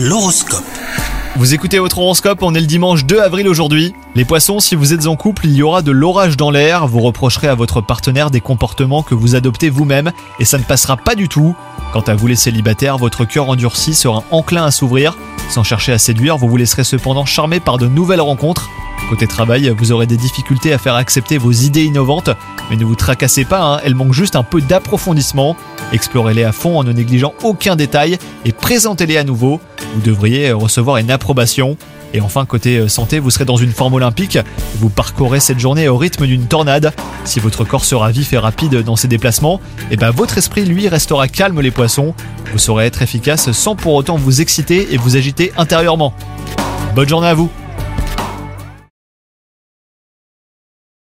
L'horoscope. Vous écoutez votre horoscope, on est le dimanche 2 avril aujourd'hui. Les poissons, si vous êtes en couple, il y aura de l'orage dans l'air, vous reprocherez à votre partenaire des comportements que vous adoptez vous-même et ça ne passera pas du tout. Quant à vous les célibataires, votre cœur endurci sera enclin à s'ouvrir. Sans chercher à séduire, vous vous laisserez cependant charmer par de nouvelles rencontres. Côté travail, vous aurez des difficultés à faire accepter vos idées innovantes, mais ne vous tracassez pas, hein, elles manquent juste un peu d'approfondissement. Explorez-les à fond en ne négligeant aucun détail et présentez-les à nouveau. Vous devriez recevoir une approbation. Et enfin, côté santé, vous serez dans une forme olympique. Vous parcourez cette journée au rythme d'une tornade. Si votre corps sera vif et rapide dans ses déplacements, et ben votre esprit, lui, restera calme les poissons. Vous saurez être efficace sans pour autant vous exciter et vous agiter intérieurement. Bonne journée à vous